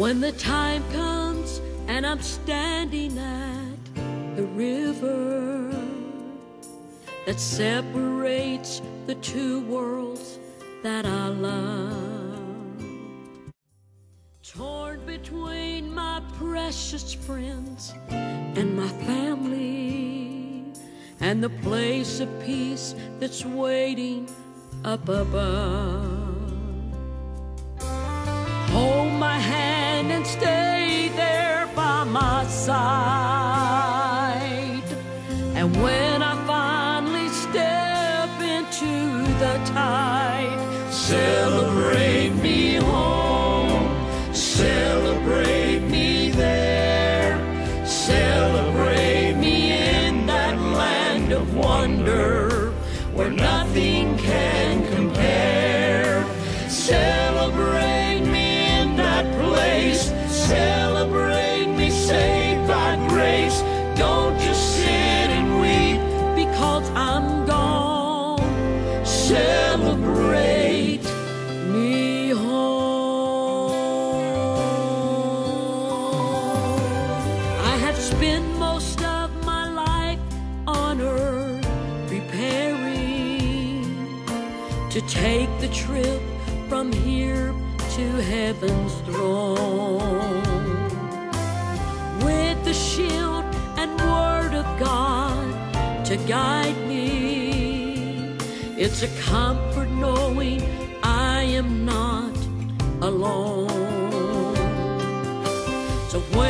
When the time comes and I'm standing at the river that separates the two worlds that I love, torn between my precious friends and my family, and the place of peace that's waiting up above. Celebrate to take the trip from here to heaven's throne with the shield and word of God to guide me. It's a comfort knowing I am not alone. So when